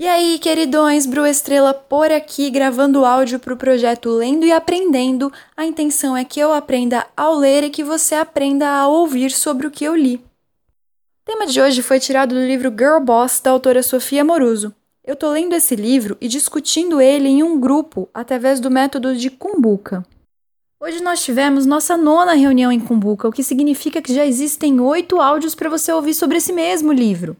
E aí, queridões, Bru Estrela por aqui gravando áudio para o projeto Lendo e Aprendendo. A intenção é que eu aprenda ao ler e que você aprenda a ouvir sobre o que eu li. O tema de hoje foi tirado do livro Girl Boss da autora Sofia Moruso. Eu tô lendo esse livro e discutindo ele em um grupo através do método de Kumbuka. Hoje nós tivemos nossa nona reunião em Kumbuka, o que significa que já existem oito áudios para você ouvir sobre esse mesmo livro.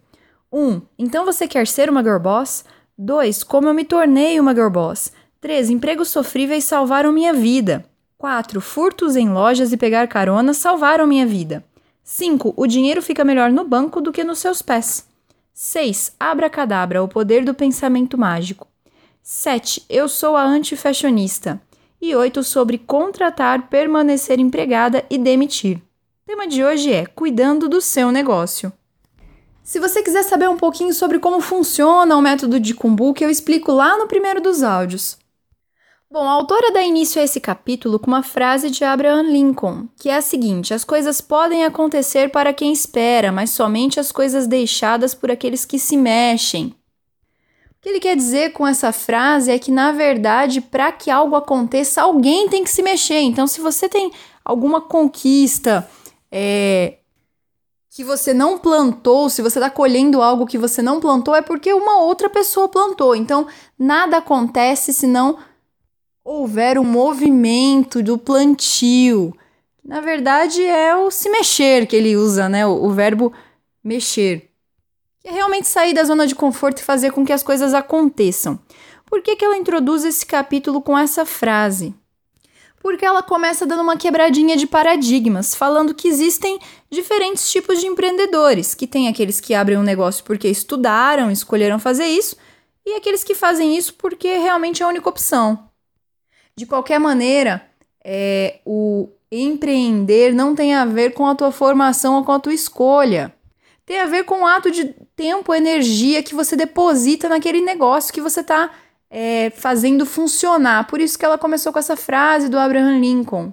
1. Um, então você quer ser uma girl boss? 2. Como eu me tornei uma girl boss? 3. Empregos sofríveis salvaram minha vida. 4. Furtos em lojas e pegar carona salvaram minha vida. 5. O dinheiro fica melhor no banco do que nos seus pés. 6. Abra-cadabra, o poder do pensamento mágico. 7. Eu sou a antifashionista e 8 sobre contratar, permanecer empregada e demitir. O tema de hoje é Cuidando do seu negócio. Se você quiser saber um pouquinho sobre como funciona o método de Kumbuka, eu explico lá no primeiro dos áudios. Bom, a autora dá início a esse capítulo com uma frase de Abraham Lincoln, que é a seguinte: As coisas podem acontecer para quem espera, mas somente as coisas deixadas por aqueles que se mexem. O que ele quer dizer com essa frase é que, na verdade, para que algo aconteça, alguém tem que se mexer. Então, se você tem alguma conquista é, que você não plantou, se você está colhendo algo que você não plantou, é porque uma outra pessoa plantou. Então, nada acontece se não houver um movimento do plantio. Na verdade, é o se mexer que ele usa, né? O, o verbo mexer é realmente sair da zona de conforto e fazer com que as coisas aconteçam. Por que, que ela introduz esse capítulo com essa frase? Porque ela começa dando uma quebradinha de paradigmas, falando que existem diferentes tipos de empreendedores, que tem aqueles que abrem um negócio porque estudaram, escolheram fazer isso, e aqueles que fazem isso porque realmente é a única opção. De qualquer maneira, é, o empreender não tem a ver com a tua formação ou com a tua escolha tem a ver com o ato de tempo, energia que você deposita naquele negócio que você está é, fazendo funcionar. Por isso que ela começou com essa frase do Abraham Lincoln.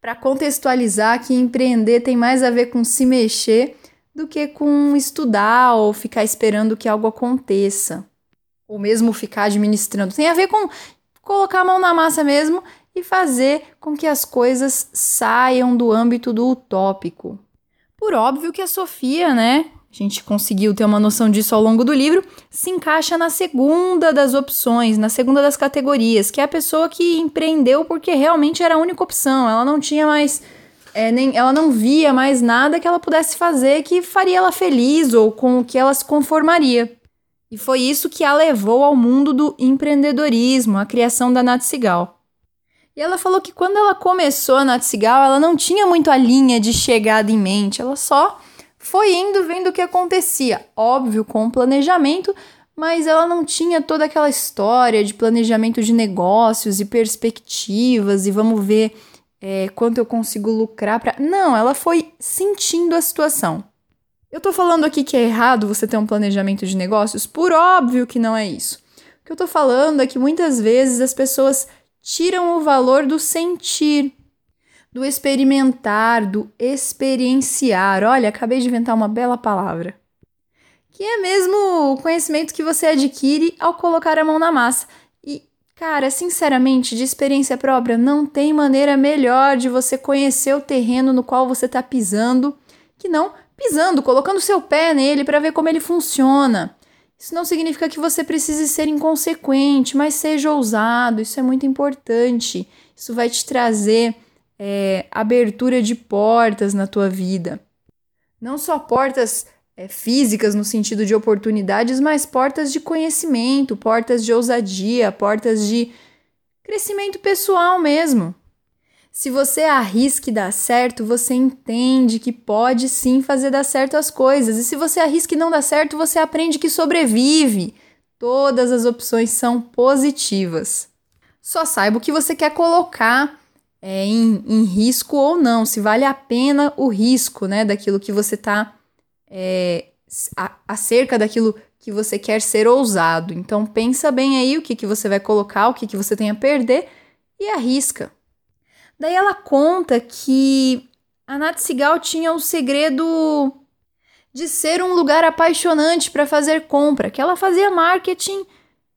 Para contextualizar que empreender tem mais a ver com se mexer do que com estudar ou ficar esperando que algo aconteça. Ou mesmo ficar administrando. Tem a ver com colocar a mão na massa mesmo e fazer com que as coisas saiam do âmbito do utópico. Por óbvio que a Sofia, né? A gente conseguiu ter uma noção disso ao longo do livro, se encaixa na segunda das opções, na segunda das categorias, que é a pessoa que empreendeu porque realmente era a única opção. Ela não tinha mais. É, nem, ela não via mais nada que ela pudesse fazer que faria ela feliz ou com o que ela se conformaria. E foi isso que a levou ao mundo do empreendedorismo, a criação da Nat Sigal. E ela falou que quando ela começou na Tsigal, ela não tinha muito a linha de chegada em mente, ela só foi indo vendo o que acontecia. Óbvio, com planejamento, mas ela não tinha toda aquela história de planejamento de negócios e perspectivas e vamos ver é, quanto eu consigo lucrar para. Não, ela foi sentindo a situação. Eu tô falando aqui que é errado você ter um planejamento de negócios? Por óbvio que não é isso. O que eu tô falando é que muitas vezes as pessoas tiram o valor do sentir, do experimentar, do experienciar. Olha, acabei de inventar uma bela palavra. Que é mesmo o conhecimento que você adquire ao colocar a mão na massa. E, cara, sinceramente, de experiência própria, não tem maneira melhor de você conhecer o terreno no qual você está pisando que não pisando, colocando seu pé nele para ver como ele funciona. Isso não significa que você precise ser inconsequente, mas seja ousado, isso é muito importante. Isso vai te trazer é, abertura de portas na tua vida. Não só portas é, físicas no sentido de oportunidades, mas portas de conhecimento, portas de ousadia, portas de crescimento pessoal mesmo. Se você arrisca e dá certo, você entende que pode sim fazer dar certo as coisas. E se você arrisca e não dá certo, você aprende que sobrevive. Todas as opções são positivas. Só saiba o que você quer colocar é, em, em, risco ou não, se vale a pena o risco né, daquilo que você está é, acerca daquilo que você quer ser ousado. Então pensa bem aí o que, que você vai colocar, o que, que você tem a perder e arrisca. Daí ela conta que a Nath Sigal tinha um segredo de ser um lugar apaixonante para fazer compra, que ela fazia marketing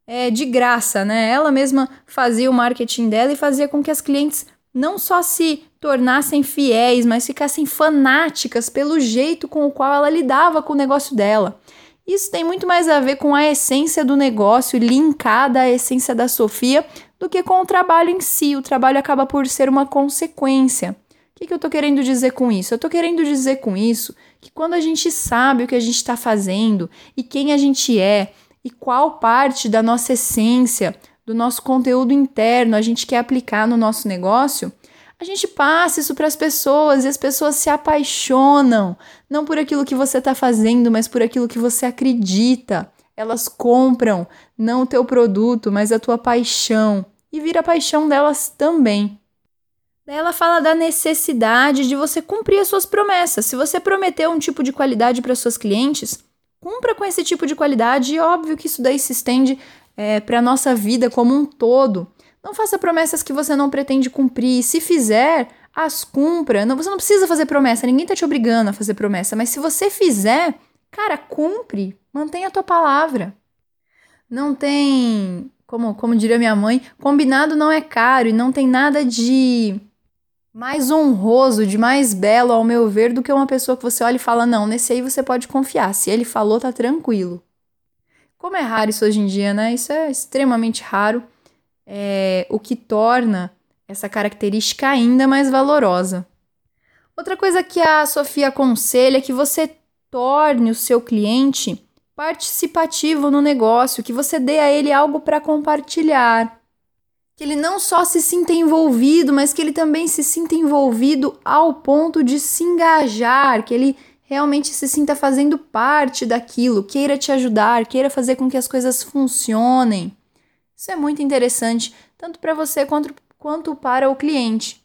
é, de graça, né? Ela mesma fazia o marketing dela e fazia com que as clientes não só se tornassem fiéis, mas ficassem fanáticas pelo jeito com o qual ela lidava com o negócio dela. Isso tem muito mais a ver com a essência do negócio, linkada à essência da Sofia, do que com o trabalho em si. O trabalho acaba por ser uma consequência. O que, que eu estou querendo dizer com isso? Eu estou querendo dizer com isso que quando a gente sabe o que a gente está fazendo e quem a gente é e qual parte da nossa essência, do nosso conteúdo interno a gente quer aplicar no nosso negócio, a gente passa isso para as pessoas e as pessoas se apaixonam, não por aquilo que você está fazendo, mas por aquilo que você acredita. Elas compram não o teu produto, mas a tua paixão e vira paixão delas também. Ela fala da necessidade de você cumprir as suas promessas. Se você prometeu um tipo de qualidade para suas clientes, cumpra com esse tipo de qualidade e óbvio que isso daí se estende é, para a nossa vida como um todo. Não faça promessas que você não pretende cumprir. Se fizer, as cumpra. Não, você não precisa fazer promessa, ninguém tá te obrigando a fazer promessa. Mas se você fizer, cara, cumpre. Mantenha a tua palavra. Não tem, como, como diria minha mãe, combinado não é caro e não tem nada de mais honroso, de mais belo, ao meu ver, do que uma pessoa que você olha e fala: não, nesse aí você pode confiar. Se ele falou, tá tranquilo. Como é raro isso hoje em dia, né? Isso é extremamente raro é, o que torna essa característica ainda mais valorosa. Outra coisa que a Sofia aconselha é que você torne o seu cliente participativo no negócio, que você dê a ele algo para compartilhar. Que ele não só se sinta envolvido, mas que ele também se sinta envolvido ao ponto de se engajar, que ele realmente se sinta fazendo parte daquilo, queira te ajudar, queira fazer com que as coisas funcionem. Isso é muito interessante, tanto para você quanto, quanto para o cliente.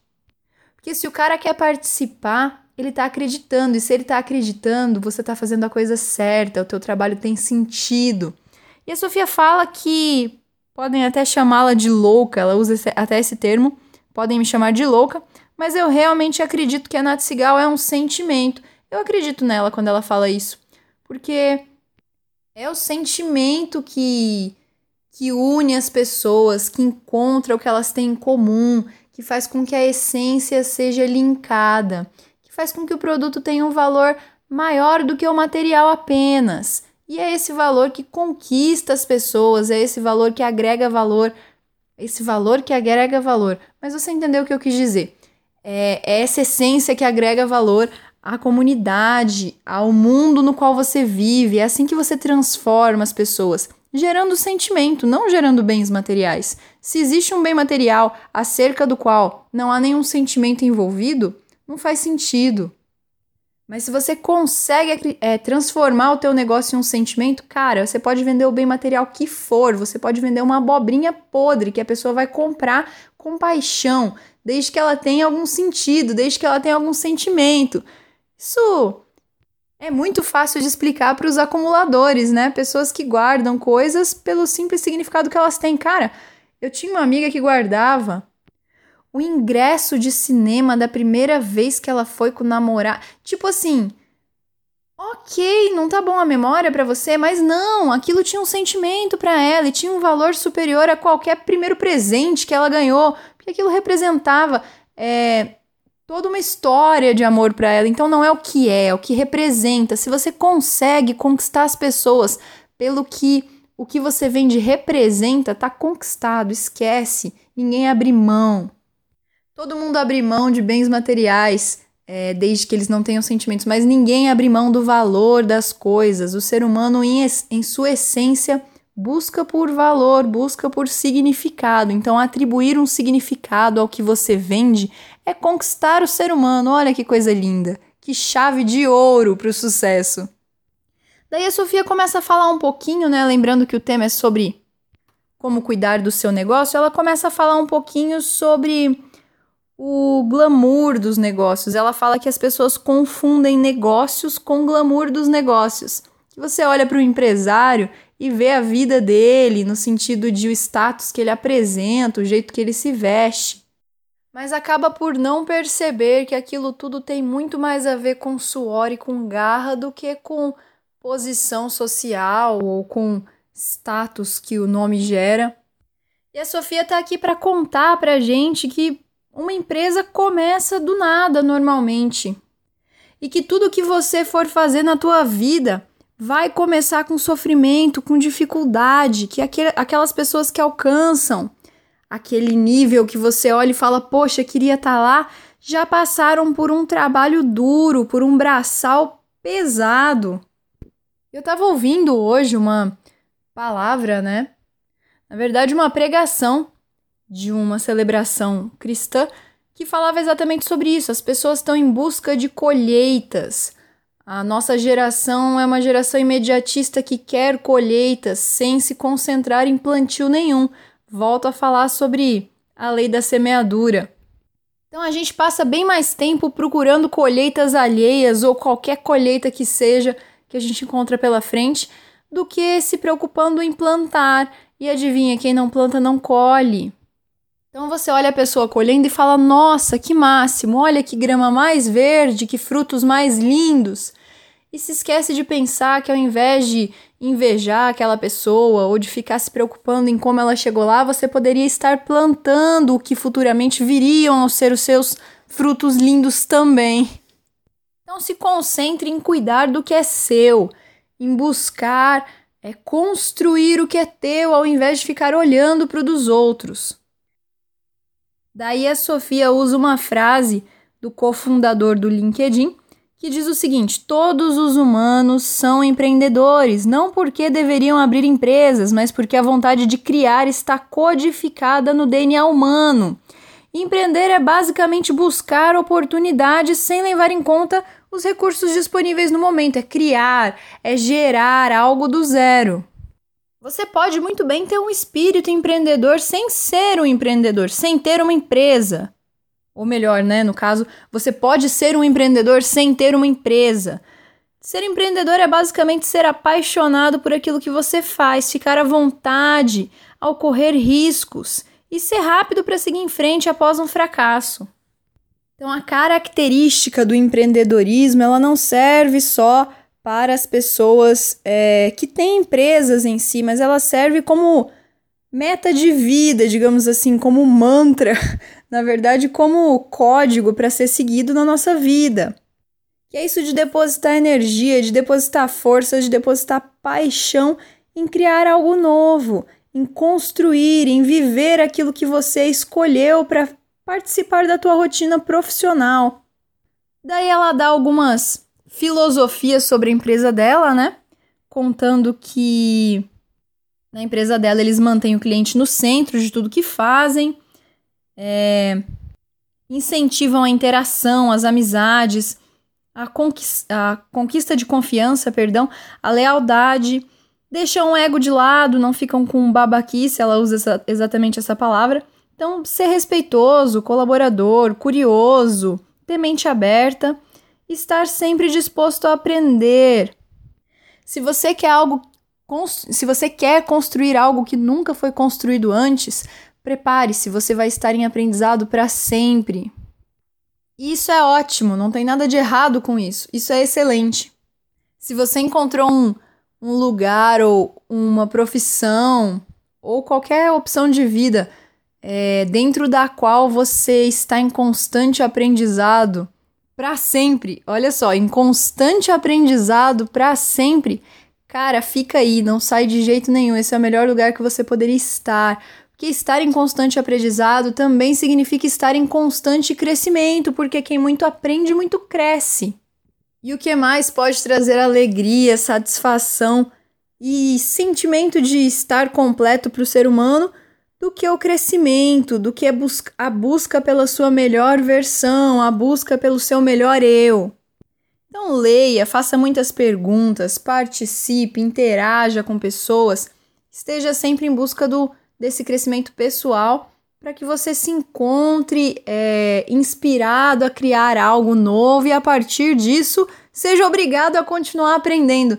Porque se o cara quer participar, ele está acreditando, e se ele está acreditando, você está fazendo a coisa certa, o teu trabalho tem sentido. E a Sofia fala que podem até chamá-la de louca, ela usa esse, até esse termo, podem me chamar de louca, mas eu realmente acredito que a Nath Sigal é um sentimento. Eu acredito nela quando ela fala isso, porque é o sentimento que que une as pessoas, que encontra o que elas têm em comum, que faz com que a essência seja linkada, que faz com que o produto tenha um valor maior do que o material apenas. E é esse valor que conquista as pessoas, é esse valor que agrega valor, esse valor que agrega valor. Mas você entendeu o que eu quis dizer? É, é essa essência que agrega valor à comunidade, ao mundo no qual você vive. É assim que você transforma as pessoas gerando sentimento, não gerando bens materiais. Se existe um bem material acerca do qual não há nenhum sentimento envolvido, não faz sentido. Mas se você consegue é, transformar o teu negócio em um sentimento, cara, você pode vender o bem material que for, você pode vender uma abobrinha podre que a pessoa vai comprar com paixão, desde que ela tenha algum sentido, desde que ela tenha algum sentimento. Isso é muito fácil de explicar para os acumuladores, né? Pessoas que guardam coisas pelo simples significado que elas têm. Cara, eu tinha uma amiga que guardava o ingresso de cinema da primeira vez que ela foi com o namorado. Tipo assim, ok, não tá bom a memória para você, mas não, aquilo tinha um sentimento para ela e tinha um valor superior a qualquer primeiro presente que ela ganhou, porque aquilo representava é, toda uma história de amor para ela. Então não é o que é, é o que representa. Se você consegue conquistar as pessoas pelo que o que você vende representa, tá conquistado, esquece. Ninguém abre mão. Todo mundo abre mão de bens materiais, é, desde que eles não tenham sentimentos, mas ninguém abre mão do valor das coisas. O ser humano, em, em sua essência, busca por valor, busca por significado. Então, atribuir um significado ao que você vende é conquistar o ser humano. Olha que coisa linda, que chave de ouro para o sucesso. Daí a Sofia começa a falar um pouquinho, né? Lembrando que o tema é sobre como cuidar do seu negócio, ela começa a falar um pouquinho sobre o glamour dos negócios. Ela fala que as pessoas confundem negócios com glamour dos negócios. Que você olha para o empresário e vê a vida dele no sentido de o status que ele apresenta, o jeito que ele se veste. mas acaba por não perceber que aquilo tudo tem muito mais a ver com suor e com garra do que com posição social ou com status que o nome gera. E a Sofia está aqui para contar para gente que uma empresa começa do nada normalmente e que tudo que você for fazer na tua vida vai começar com sofrimento, com dificuldade, que aquelas pessoas que alcançam aquele nível que você olha e fala, poxa, queria estar tá lá, já passaram por um trabalho duro, por um braçal pesado. Eu estava ouvindo hoje uma palavra, né? Na verdade, uma pregação de uma celebração cristã que falava exatamente sobre isso. As pessoas estão em busca de colheitas. A nossa geração é uma geração imediatista que quer colheitas sem se concentrar em plantio nenhum. Volto a falar sobre a lei da semeadura. Então a gente passa bem mais tempo procurando colheitas alheias ou qualquer colheita que seja que a gente encontra pela frente do que se preocupando em plantar. E adivinha, quem não planta não colhe. Então você olha a pessoa colhendo e fala: Nossa, que máximo! Olha que grama mais verde, que frutos mais lindos. E se esquece de pensar que ao invés de invejar aquela pessoa ou de ficar se preocupando em como ela chegou lá, você poderia estar plantando o que futuramente viriam a ser os seus frutos lindos também. Então se concentre em cuidar do que é seu, em buscar é construir o que é teu ao invés de ficar olhando para o dos outros. Daí a Sofia usa uma frase do cofundador do LinkedIn que diz o seguinte: todos os humanos são empreendedores, não porque deveriam abrir empresas, mas porque a vontade de criar está codificada no DNA humano. Empreender é basicamente buscar oportunidades sem levar em conta os recursos disponíveis no momento, é criar, é gerar algo do zero. Você pode muito bem ter um espírito empreendedor sem ser um empreendedor, sem ter uma empresa. Ou melhor, né? No caso, você pode ser um empreendedor sem ter uma empresa. Ser empreendedor é basicamente ser apaixonado por aquilo que você faz, ficar à vontade ao correr riscos e ser rápido para seguir em frente após um fracasso. Então, a característica do empreendedorismo ela não serve só para as pessoas é, que têm empresas em si, mas ela serve como meta de vida, digamos assim, como mantra, na verdade, como código para ser seguido na nossa vida. Que é isso de depositar energia, de depositar força, de depositar paixão em criar algo novo, em construir, em viver aquilo que você escolheu para participar da tua rotina profissional. Daí ela dá algumas filosofia sobre a empresa dela, né? Contando que na empresa dela eles mantêm o cliente no centro de tudo que fazem, é, incentivam a interação, as amizades, a conquista, a conquista de confiança, perdão, a lealdade, deixam o ego de lado, não ficam com babaquice, ela usa essa, exatamente essa palavra. Então, ser respeitoso, colaborador, curioso, ter mente aberta estar sempre disposto a aprender. Se você quer algo, se você quer construir algo que nunca foi construído antes, prepare-se, você vai estar em aprendizado para sempre. E isso é ótimo, não tem nada de errado com isso. Isso é excelente. Se você encontrou um, um lugar ou uma profissão ou qualquer opção de vida é, dentro da qual você está em constante aprendizado, para sempre. Olha só, em constante aprendizado para sempre. Cara, fica aí, não sai de jeito nenhum. Esse é o melhor lugar que você poderia estar. Porque estar em constante aprendizado também significa estar em constante crescimento, porque quem muito aprende, muito cresce. E o que mais pode trazer alegria, satisfação e sentimento de estar completo para o ser humano do que o crescimento, do que a busca pela sua melhor versão, a busca pelo seu melhor eu. Então, leia, faça muitas perguntas, participe, interaja com pessoas, esteja sempre em busca do, desse crescimento pessoal para que você se encontre é, inspirado a criar algo novo e a partir disso seja obrigado a continuar aprendendo.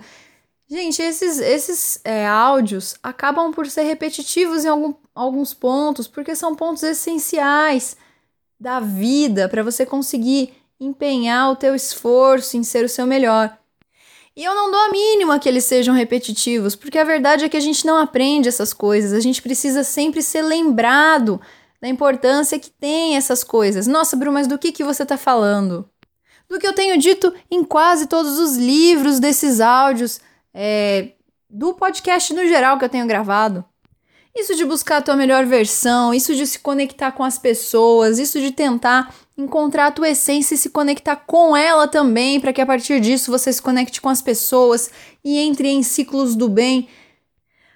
Gente, esses, esses é, áudios acabam por ser repetitivos em algum, alguns pontos, porque são pontos essenciais. da vida, para você conseguir empenhar o teu esforço em ser o seu melhor. E eu não dou a mínima que eles sejam repetitivos, porque a verdade é que a gente não aprende essas coisas, a gente precisa sempre ser lembrado da importância que tem essas coisas. Nossa, Bru, mas do que, que você está falando? Do que eu tenho dito em quase todos os livros desses áudios, é, do podcast no geral que eu tenho gravado. Isso de buscar a tua melhor versão, isso de se conectar com as pessoas, isso de tentar encontrar a tua essência e se conectar com ela também, para que a partir disso você se conecte com as pessoas e entre em ciclos do bem.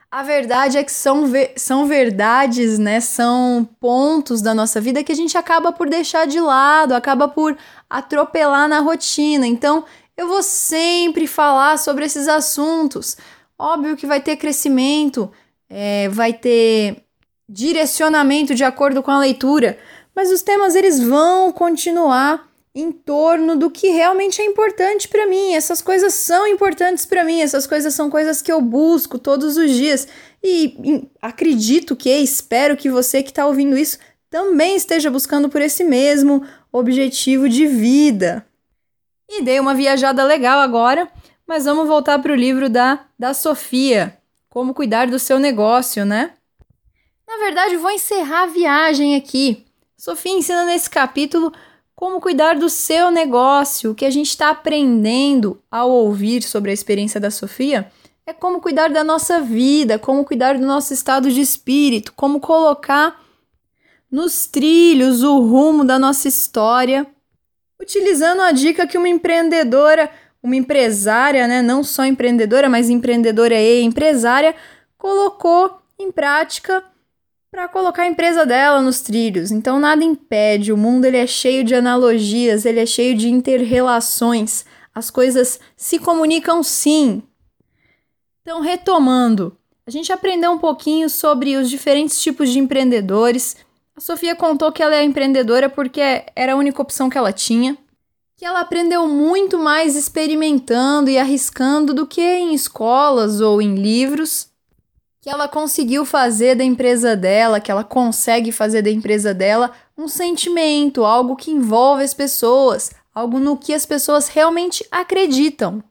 A verdade é que são, são verdades, né? São pontos da nossa vida que a gente acaba por deixar de lado, acaba por atropelar na rotina. Então, eu vou sempre falar sobre esses assuntos. Óbvio que vai ter crescimento, é, vai ter direcionamento de acordo com a leitura, mas os temas eles vão continuar em torno do que realmente é importante para mim. Essas coisas são importantes para mim, essas coisas são coisas que eu busco todos os dias e, e acredito que, espero que você que está ouvindo isso também esteja buscando por esse mesmo objetivo de vida. E dei uma viajada legal agora, mas vamos voltar para o livro da, da Sofia. Como cuidar do seu negócio, né? Na verdade, vou encerrar a viagem aqui. Sofia ensina nesse capítulo como cuidar do seu negócio. O que a gente está aprendendo ao ouvir sobre a experiência da Sofia é como cuidar da nossa vida, como cuidar do nosso estado de espírito, como colocar nos trilhos o rumo da nossa história, utilizando a dica que uma empreendedora uma empresária, né, não só empreendedora, mas empreendedora e empresária, colocou em prática para colocar a empresa dela nos trilhos. Então nada impede, o mundo ele é cheio de analogias, ele é cheio de interrelações. As coisas se comunicam sim. Então, retomando, a gente aprendeu um pouquinho sobre os diferentes tipos de empreendedores. A Sofia contou que ela é empreendedora porque era a única opção que ela tinha que ela aprendeu muito mais experimentando e arriscando do que em escolas ou em livros, que ela conseguiu fazer da empresa dela, que ela consegue fazer da empresa dela um sentimento, algo que envolve as pessoas, algo no que as pessoas realmente acreditam.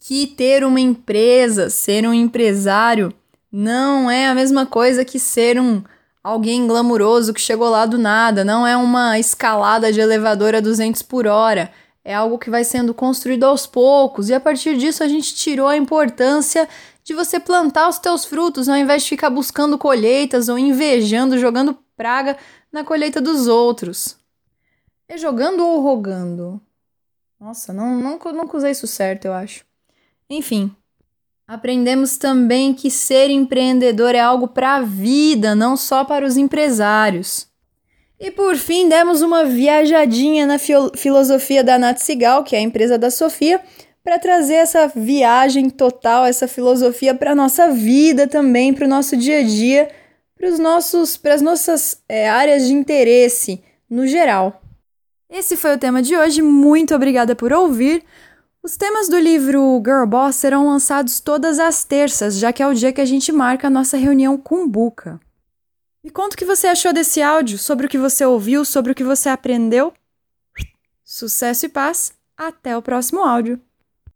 Que ter uma empresa, ser um empresário, não é a mesma coisa que ser um alguém glamuroso que chegou lá do nada, não é uma escalada de elevador a 200 por hora. É algo que vai sendo construído aos poucos, e a partir disso a gente tirou a importância de você plantar os teus frutos ao invés de ficar buscando colheitas ou invejando, jogando praga na colheita dos outros. É jogando ou rogando? Nossa, não, nunca, nunca usei isso certo, eu acho. Enfim, Aprendemos também que ser empreendedor é algo para a vida, não só para os empresários. E por fim, demos uma viajadinha na filosofia da Nat Sigal, que é a empresa da Sofia, para trazer essa viagem total, essa filosofia para a nossa vida também, para o nosso dia a dia, para as nossas é, áreas de interesse no geral. Esse foi o tema de hoje. Muito obrigada por ouvir. Os temas do livro Girl Boss serão lançados todas as terças, já que é o dia que a gente marca a nossa reunião com Buca. Me conta o que você achou desse áudio, sobre o que você ouviu, sobre o que você aprendeu. Sucesso e paz. Até o próximo áudio.